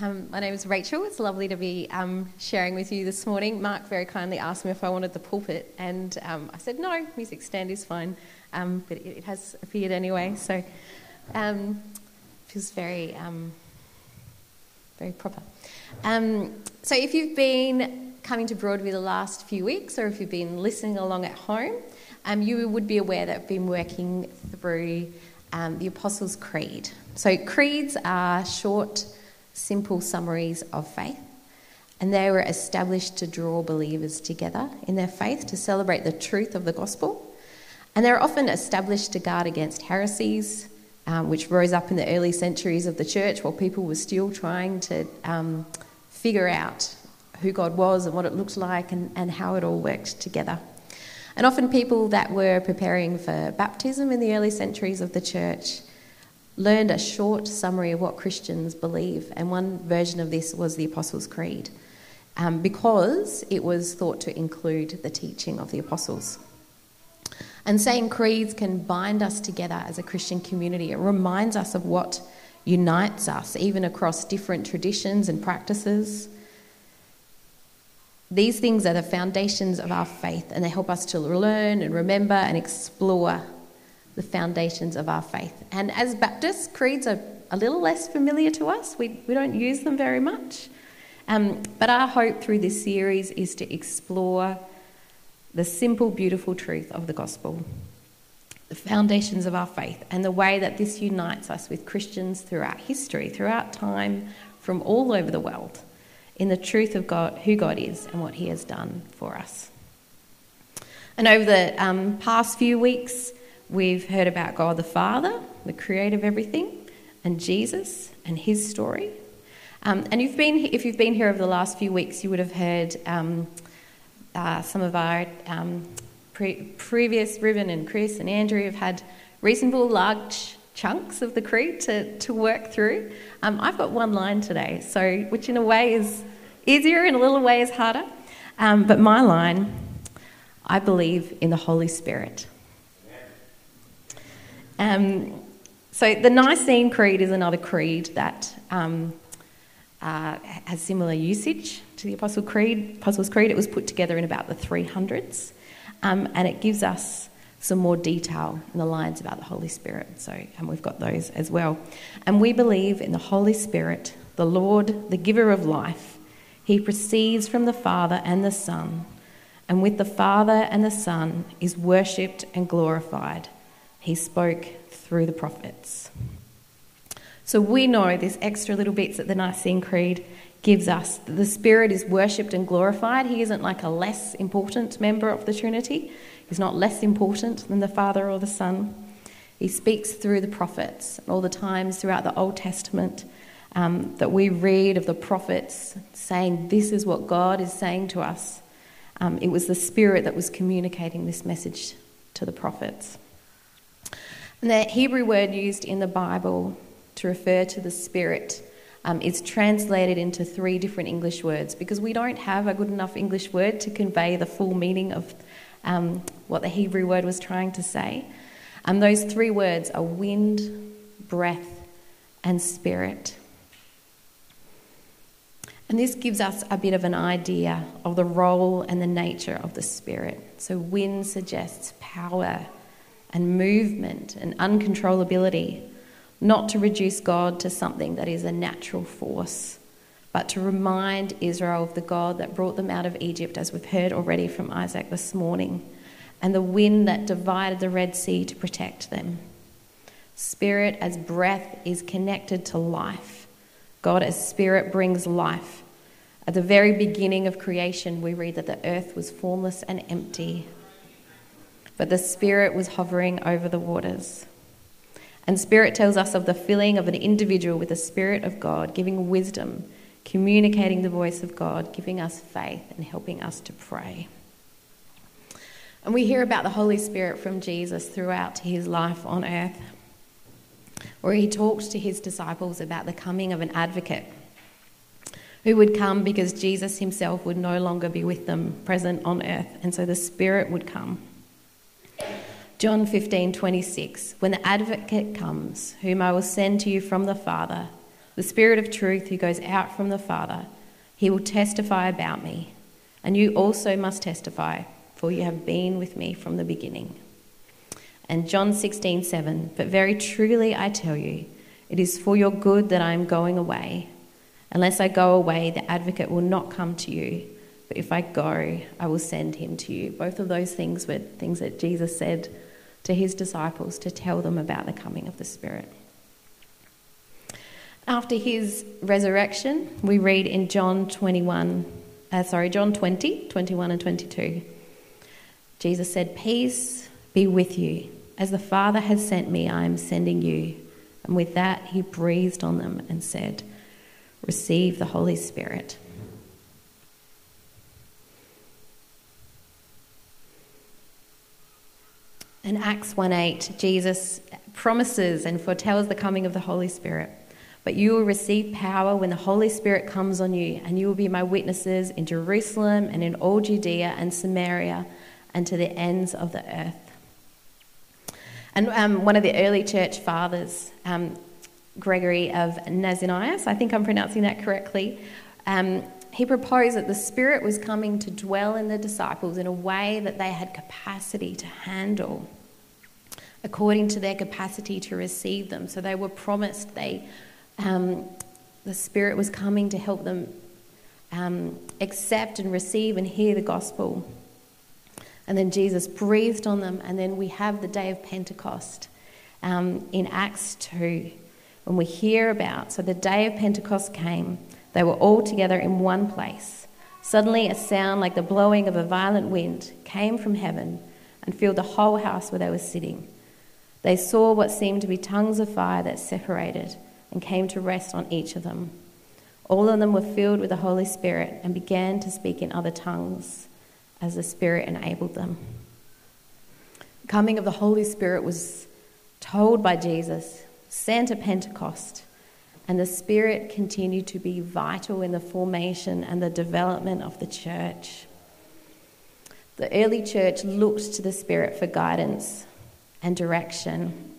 Um, my name is Rachael. It's lovely to be um, sharing with you this morning. Mark very kindly asked me if I wanted the pulpit, and um, I said no, music stand is fine, um, but it, it, has appeared anyway, so um, feels very, um, very proper. so, if you've been coming to Broadview the last few weeks, or if you've been listening along at home, you would be aware that I've been working through the Apostles' Creed. So, creeds are short, simple summaries of faith, and they were established to draw believers together in their faith to celebrate the truth of the gospel. And they're often established to guard against heresies, um, which rose up in the early centuries of the church while people were still trying to um, figure out who God was and what it looked like and, and how it all worked together. And often, people that were preparing for baptism in the early centuries of the church learned a short summary of what Christians believe, and one version of this was the Apostles' Creed, um, because it was thought to include the teaching of the apostles. And saying creeds can bind us together as a Christian community. It reminds us of what unites us, even across different traditions and practices. These things are the foundations of our faith, and they help us to learn and remember and explore the foundations of our faith. And as Baptists, creeds are a little less familiar to us. We, we don't use them very much. Um, but our hope through this series is to explore the simple, beautiful truth of the gospel, the foundations of our faith, and the way that this unites us with Christians throughout history, throughout time, from all over the world, in the truth of God, who God is and what He has done for us. And over the um, past few weeks, We've heard about God the Father, the creator of everything, and Jesus and his story. Um, and you've been, if you've been here over the last few weeks, you would have heard um, uh, some of our um, pre- previous, Ribbon and Chris and Andrew have had reasonable large chunks of the creed to, to work through. Um, I've got one line today, so which in a way is easier, in a little way is harder. Um, but my line, I believe in the Holy Spirit. Um, so the Nicene Creed is another creed that um, uh, has similar usage to the Apostle Creed. Apostles' Creed. It was put together in about the 300s, um, and it gives us some more detail in the lines about the Holy Spirit. So, and we've got those as well. And we believe in the Holy Spirit, the Lord, the giver of life. He proceeds from the Father and the Son, and with the Father and the Son is worshipped and glorified he spoke through the prophets. So we know this extra little bits that the Nicene Creed gives us. The Spirit is worshipped and glorified. He isn't like a less important member of the Trinity, He's not less important than the Father or the Son. He speaks through the prophets, all the times throughout the Old Testament um, that we read of the prophets saying, This is what God is saying to us. Um, it was the Spirit that was communicating this message to the prophets. And the Hebrew word used in the Bible to refer to the Spirit um, is translated into three different English words because we don't have a good enough English word to convey the full meaning of um, what the Hebrew word was trying to say. Um, those three words are wind, breath, and spirit. And this gives us a bit of an idea of the role and the nature of the Spirit. So, wind suggests power and movement and uncontrollability, not to reduce God to something that is a natural force, but to remind Israel of the God that brought them out of Egypt, as we've heard already from Isaac this morning, and the wind that divided the Red Sea to protect them. Spirit as breath is connected to life. God as spirit brings life. At the very beginning of creation, we read that the earth was formless and empty, but the Spirit was hovering over the waters. And Spirit tells us of the filling of an individual with the Spirit of God, giving wisdom, communicating the voice of God, giving us faith, and helping us to pray. And we hear about the Holy Spirit from Jesus throughout his life on earth, where he talked to his disciples about the coming of an advocate who would come because Jesus himself would no longer be with them present on earth, and so the Spirit would come. John 15:26 When the advocate comes, whom I will send to you from the Father, the Spirit of truth who goes out from the Father, he will testify about me. And you also must testify, for you have been with me from the beginning. And John 16:7 But very truly I tell you, it is for your good that I am going away. Unless I go away, the advocate will not come to you. But if I go, I will send him to you. Both of those things were things that Jesus said to his disciples to tell them about the coming of the Spirit. After his resurrection, we read in John 21, uh, sorry, John 20, 21 and 22. Jesus said, Peace be with you. As the Father has sent me, I am sending you. And with that, he breathed on them and said, Receive the Holy Spirit. In Acts 1:8, Jesus promises and foretells the coming of the Holy Spirit. But you will receive power when the Holy Spirit comes on you, and you will be my witnesses in Jerusalem and in all Judea and Samaria and to the ends of the earth. And um, one of the early church fathers, um, Gregory of Nazianzus, I think I'm pronouncing that correctly, um, he proposed that the Spirit was coming to dwell in the disciples in a way that they had capacity to handle, according to their capacity to receive them. So they were promised they, um, the Spirit was coming to help them um, accept and receive and hear the gospel. And then Jesus breathed on them, and then we have the day of Pentecost um, in Acts 2 when we hear about. So the day of Pentecost came they were all together in one place. Suddenly, a sound like the blowing of a violent wind came from heaven and filled the whole house where they were sitting. They saw what seemed to be tongues of fire that separated and came to rest on each of them. All of them were filled with the Holy Spirit and began to speak in other tongues as the Spirit enabled them. The coming of the Holy Spirit was told by Jesus, sent at Pentecost and the Spirit continued to be vital in the formation and the development of the church. The early church looked to the Spirit for guidance and direction.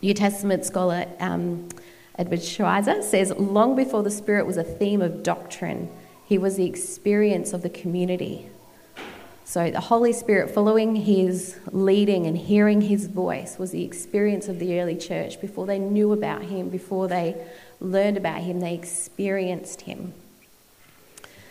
New Testament scholar um, Edward Schweizer says long before the Spirit was a theme of doctrine, he was the experience of the community. So, the Holy Spirit, following his leading and hearing his voice, was the experience of the early church before they knew about him, before they learned about him, they experienced him.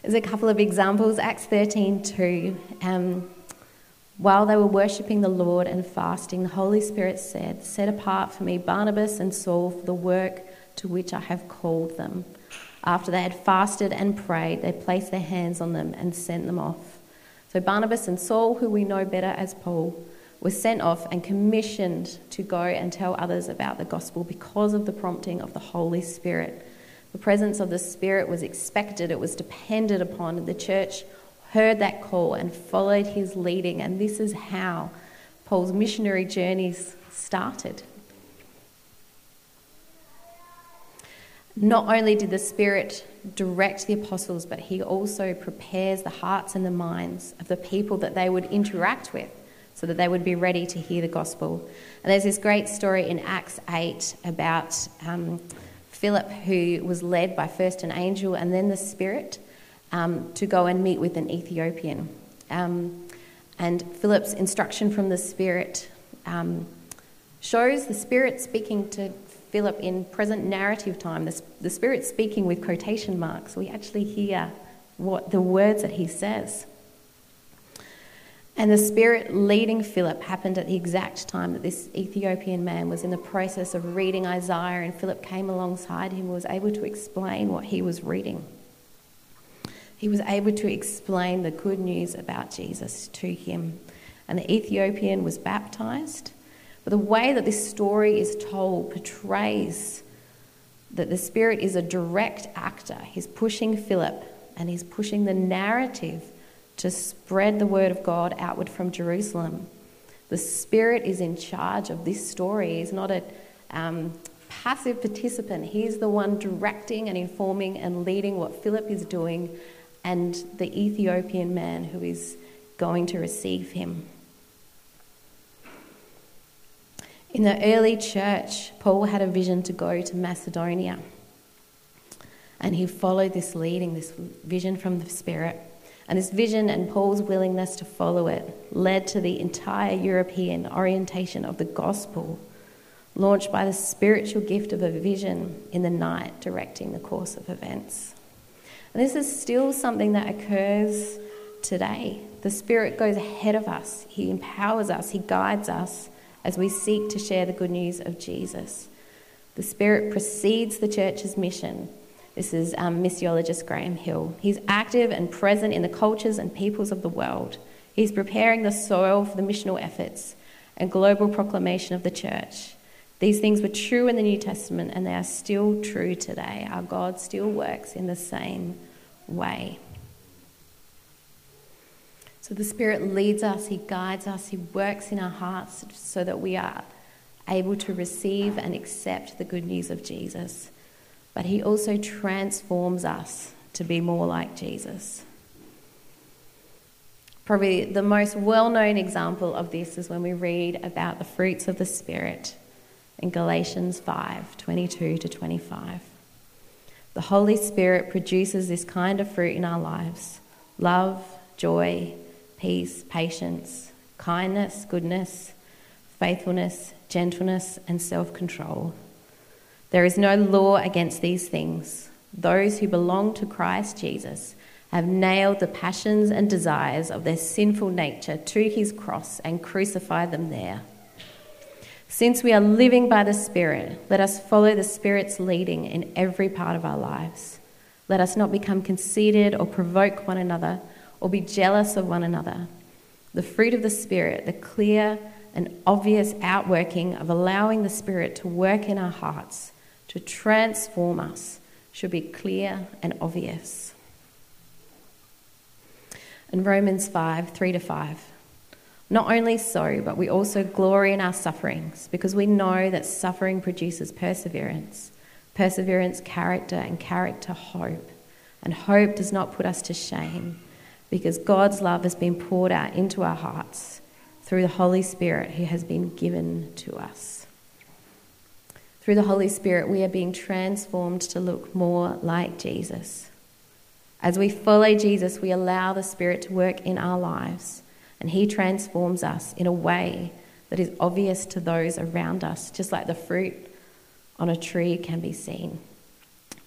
There's a couple of examples. Acts 13 2. Um, while they were worshipping the Lord and fasting, the Holy Spirit said, Set apart for me Barnabas and Saul for the work to which I have called them. After they had fasted and prayed, they placed their hands on them and sent them off. So Barnabas and Saul, who we know better as Paul, were sent off and commissioned to go and tell others about the gospel because of the prompting of the Holy Spirit. The presence of the Spirit was expected, it was depended upon. The church heard that call and followed his leading, and this is how Paul's missionary journeys started. Not only did the Spirit direct the apostles, but he also prepares the hearts and the minds of the people that they would interact with so that they would be ready to hear the gospel. And there's this great story in Acts 8 about um, Philip, who was led by first an angel and then the Spirit um, to go and meet with an Ethiopian. Um, and Philip's instruction from the Spirit um, shows the Spirit speaking to Philip in present narrative time, the, the Spirit speaking with quotation marks. We actually hear what the words that he says. And the Spirit leading Philip happened at the exact time that this Ethiopian man was in the process of reading Isaiah, and Philip came alongside him and was able to explain what he was reading. He was able to explain the good news about Jesus to him. And the Ethiopian was baptized, But the way that this story is told portrays that the Spirit is a direct actor. He's pushing Philip and he's pushing the narrative to spread the word of God outward from Jerusalem. The Spirit is in charge of this story. He's not a um, passive participant, he's the one directing and informing and leading what Philip is doing and the Ethiopian man who is going to receive him. In the early church, Paul had a vision to go to Macedonia. And he followed this leading, this vision from the Spirit. And this vision and Paul's willingness to follow it led to the entire European orientation of the gospel, launched by the spiritual gift of a vision in the night directing the course of events. And this is still something that occurs today. The Spirit goes ahead of us, He empowers us, He guides us as we seek to share the good news of Jesus. The Spirit precedes the church's mission. This is um, missiologist Graham Hill. He's active and present in the cultures and peoples of the world. He's preparing the soil for the missional efforts and global proclamation of the church. These things were true in the New Testament and they are still true today. Our God still works in the same way. So the Spirit leads us, He guides us, He works in our hearts so that we are able to receive and accept the good news of Jesus. But He also transforms us to be more like Jesus. Probably the most well known example of this is when we read about the fruits of the Spirit in Galatians 5 22 to 25. The Holy Spirit produces this kind of fruit in our lives love, joy, peace, patience, kindness, goodness, faithfulness, gentleness, and self control. There is no law against these things. Those who belong to Christ Jesus have nailed the passions and desires of their sinful nature to his cross and crucified them there. Since we are living by the Spirit, let us follow the Spirit's leading in every part of our lives. Let us not become conceited or provoke one another or be jealous of one another. The fruit of the Spirit, the clear and obvious outworking of allowing the Spirit to work in our hearts, to transform us, should be clear and obvious. In Romans 5 3 to 5. Not only so, but we also glory in our sufferings, because we know that suffering produces perseverance, perseverance, character, and character, hope. And hope does not put us to shame because God's love has been poured out into our hearts through the Holy Spirit who has been given to us. Through the Holy Spirit, we are being transformed to look more like Jesus. As we follow Jesus, we allow the Spirit to work in our lives, and He transforms us in a way that is obvious to those around us, just like the fruit on a tree can be seen.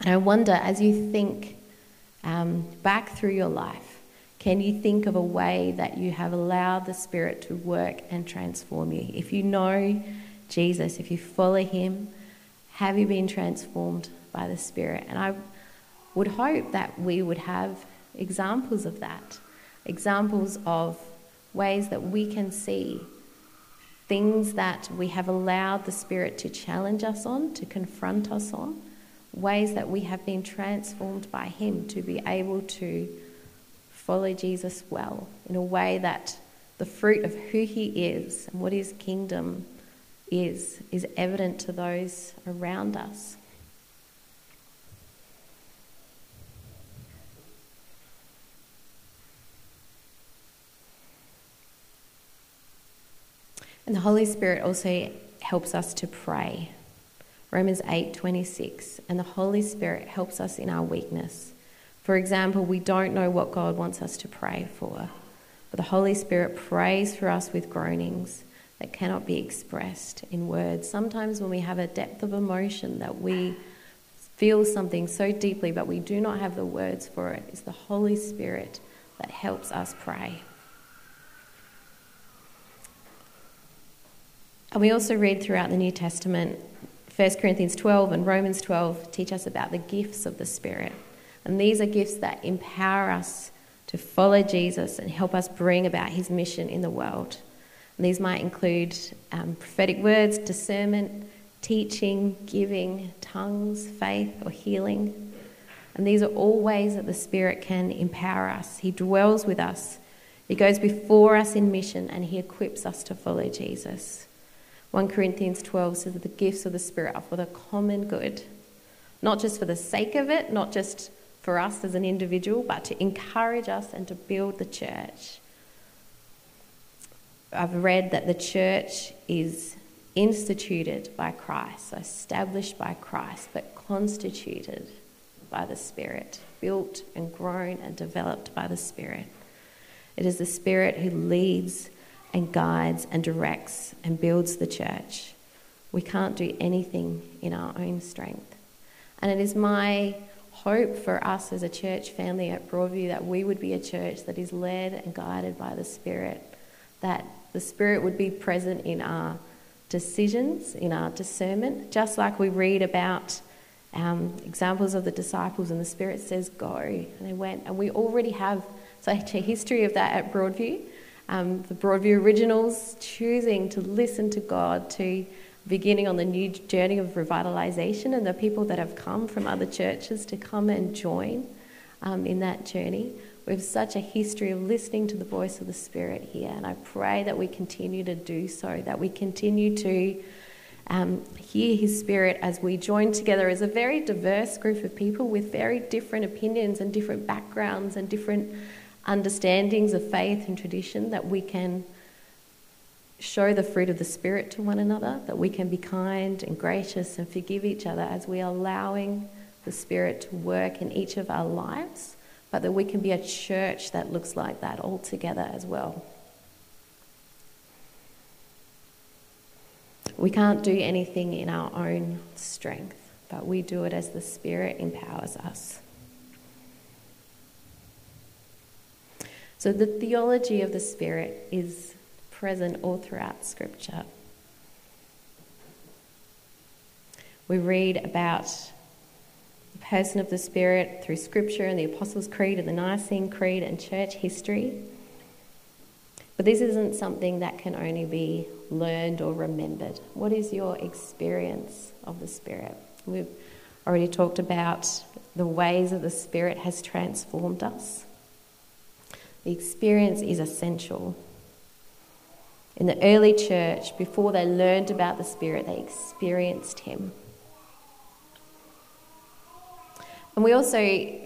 And I wonder, as you think um, back through your life, can you think of a way that you have allowed the Spirit to work and transform you? If you know Jesus, if you follow Him, have you been transformed by the Spirit? And I would hope that we would have examples of that, examples of ways that we can see things that we have allowed the Spirit to challenge us on, to confront us on, ways that we have been transformed by Him to be able to follow Jesus well in a way that the fruit of who he is and what his kingdom is is evident to those around us. And the Holy Spirit also helps us to pray. Romans 8:26 and the Holy Spirit helps us in our weakness. For example, we don't know what God wants us to pray for, but the Holy Spirit prays for us with groanings that cannot be expressed in words. Sometimes, when we have a depth of emotion that we feel something so deeply, but we do not have the words for it, it's the Holy Spirit that helps us pray. And we also read throughout the New Testament, 1 Corinthians 12 and Romans 12 teach us about the gifts of the Spirit. And these are gifts that empower us to follow Jesus and help us bring about his mission in the world. And these might include um, prophetic words, discernment, teaching, giving, tongues, faith, or healing. And these are all ways that the Spirit can empower us. He dwells with us, He goes before us in mission, and He equips us to follow Jesus. 1 Corinthians 12 says that the gifts of the Spirit are for the common good, not just for the sake of it, not just for us as an individual, but to encourage us and to build the church. I've read that the church is instituted by Christ, established by Christ, but constituted by the Spirit, built and grown and developed by the Spirit. It is the Spirit who leads and guides and directs and builds the church. We can't do anything in our own strength. And it is my hope for us as a church family at Broadview that we would be a church that is led and guided by the Spirit, that the Spirit would be present in our decisions, in our discernment, just like we read about um, examples of the disciples, and the Spirit says, Go. And they went, and we already have such a history of that at Broadview. Um, the Broadview originals choosing to listen to God, to beginning on the new journey of revitalization, and the people that have come from other churches to come and join um, in that journey. We have such a history of listening to the voice of the Spirit here, and I pray that we continue to do so, that we continue to um, hear His Spirit as we join together as a very diverse group of people with very different opinions and different backgrounds and different understandings of faith and tradition, that we can show the fruit of the Spirit to one another, that we can be kind and gracious and forgive each other as we are allowing the Spirit to work in each of our lives, but that we can be a church that looks like that all together as well. We can't do anything in our own strength, but we do it as the Spirit empowers us. So, the theology of the Spirit is present all throughout Scripture. We read about the person of the Spirit through Scripture and the Apostles' Creed and the Nicene Creed and church history. But this isn't something that can only be learned or remembered. What is your experience of the Spirit? We've already talked about the ways that the Spirit has transformed us. The experience is essential. In the early church, before they learned about the Spirit, they experienced Him. And we also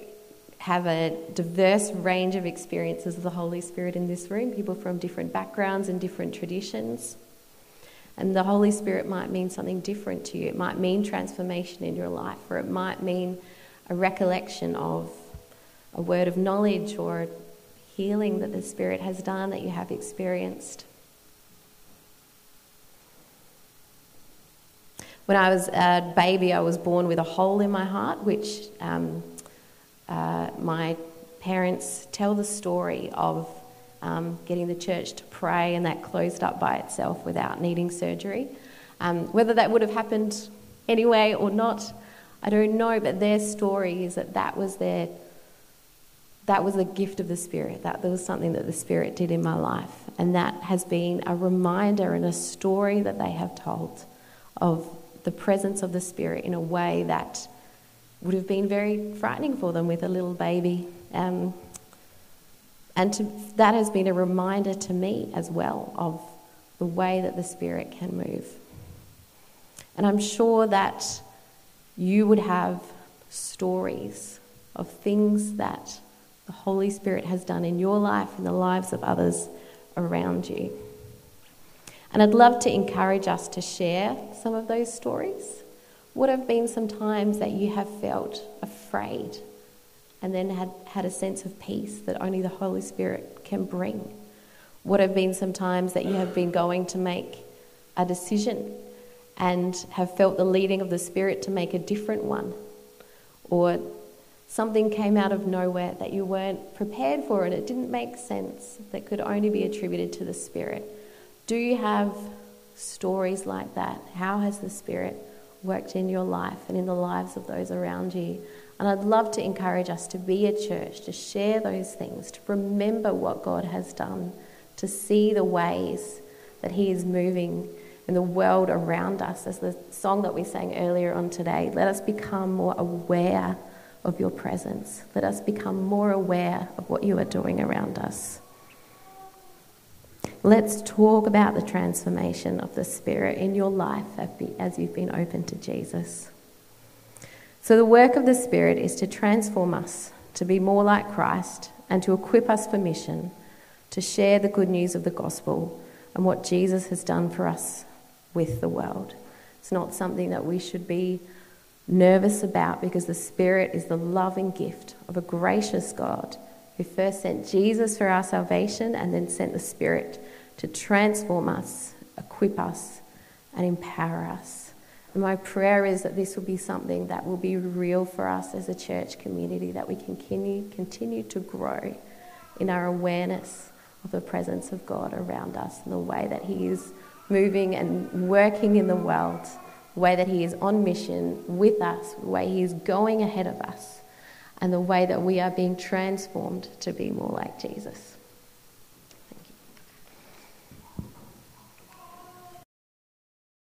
have a diverse range of experiences of the Holy Spirit in this room, people from different backgrounds and different traditions. And the Holy Spirit might mean something different to you. It might mean transformation in your life, or it might mean a recollection of a word of knowledge or healing that the Spirit has done that you have experienced. When I was a baby, I was born with a hole in my heart, which um, uh, my parents tell the story of um, getting the church to pray and that closed up by itself without needing surgery. Um, whether that would have happened anyway or not, I don't know, but their story is that that was their that was a gift of the Spirit. That there was something that the Spirit did in my life. And that has been a reminder and a story that they have told of the presence of the Spirit in a way that would have been very frightening for them with a little baby. Um, and to, that has been a reminder to me as well of the way that the Spirit can move. And I'm sure that you would have stories of things that the Holy Spirit has done in your life and the lives of others around you. And I'd love to encourage us to share some of those stories. What have been some times that you have felt afraid and then had, had a sense of peace that only the Holy Spirit can bring. What have been some times that you have been going to make a decision and have felt the leading of the Spirit to make a different one. Or something came out of nowhere that you weren't prepared for and it didn't make sense, that could only be attributed to the Spirit. Do you have stories like that? How has the Spirit worked in your life and in the lives of those around you? And I'd love to encourage us to be a church, to share those things, to remember what God has done, to see the ways that He is moving in the world around us. As the song that we sang earlier on today, let us become more aware of your presence. Let us become more aware of what you are doing around us. Let's talk about the transformation of the Spirit in your life as you've been open to Jesus. So, the work of the Spirit is to transform us to be more like Christ and to equip us for mission, to share the good news of the gospel and what Jesus has done for us with the world. It's not something that we should be nervous about because the Spirit is the loving gift of a gracious God who first sent Jesus for our salvation and then sent the Spirit to transform us, equip us, and empower us. And my prayer is that this will be something that will be real for us as a church community, that we can continue, continue to grow in our awareness of the presence of God around us and the way that He is moving and working in the world, way that He is on mission with us, the way He is going ahead of us, and the way that we are being transformed to be more like Jesus.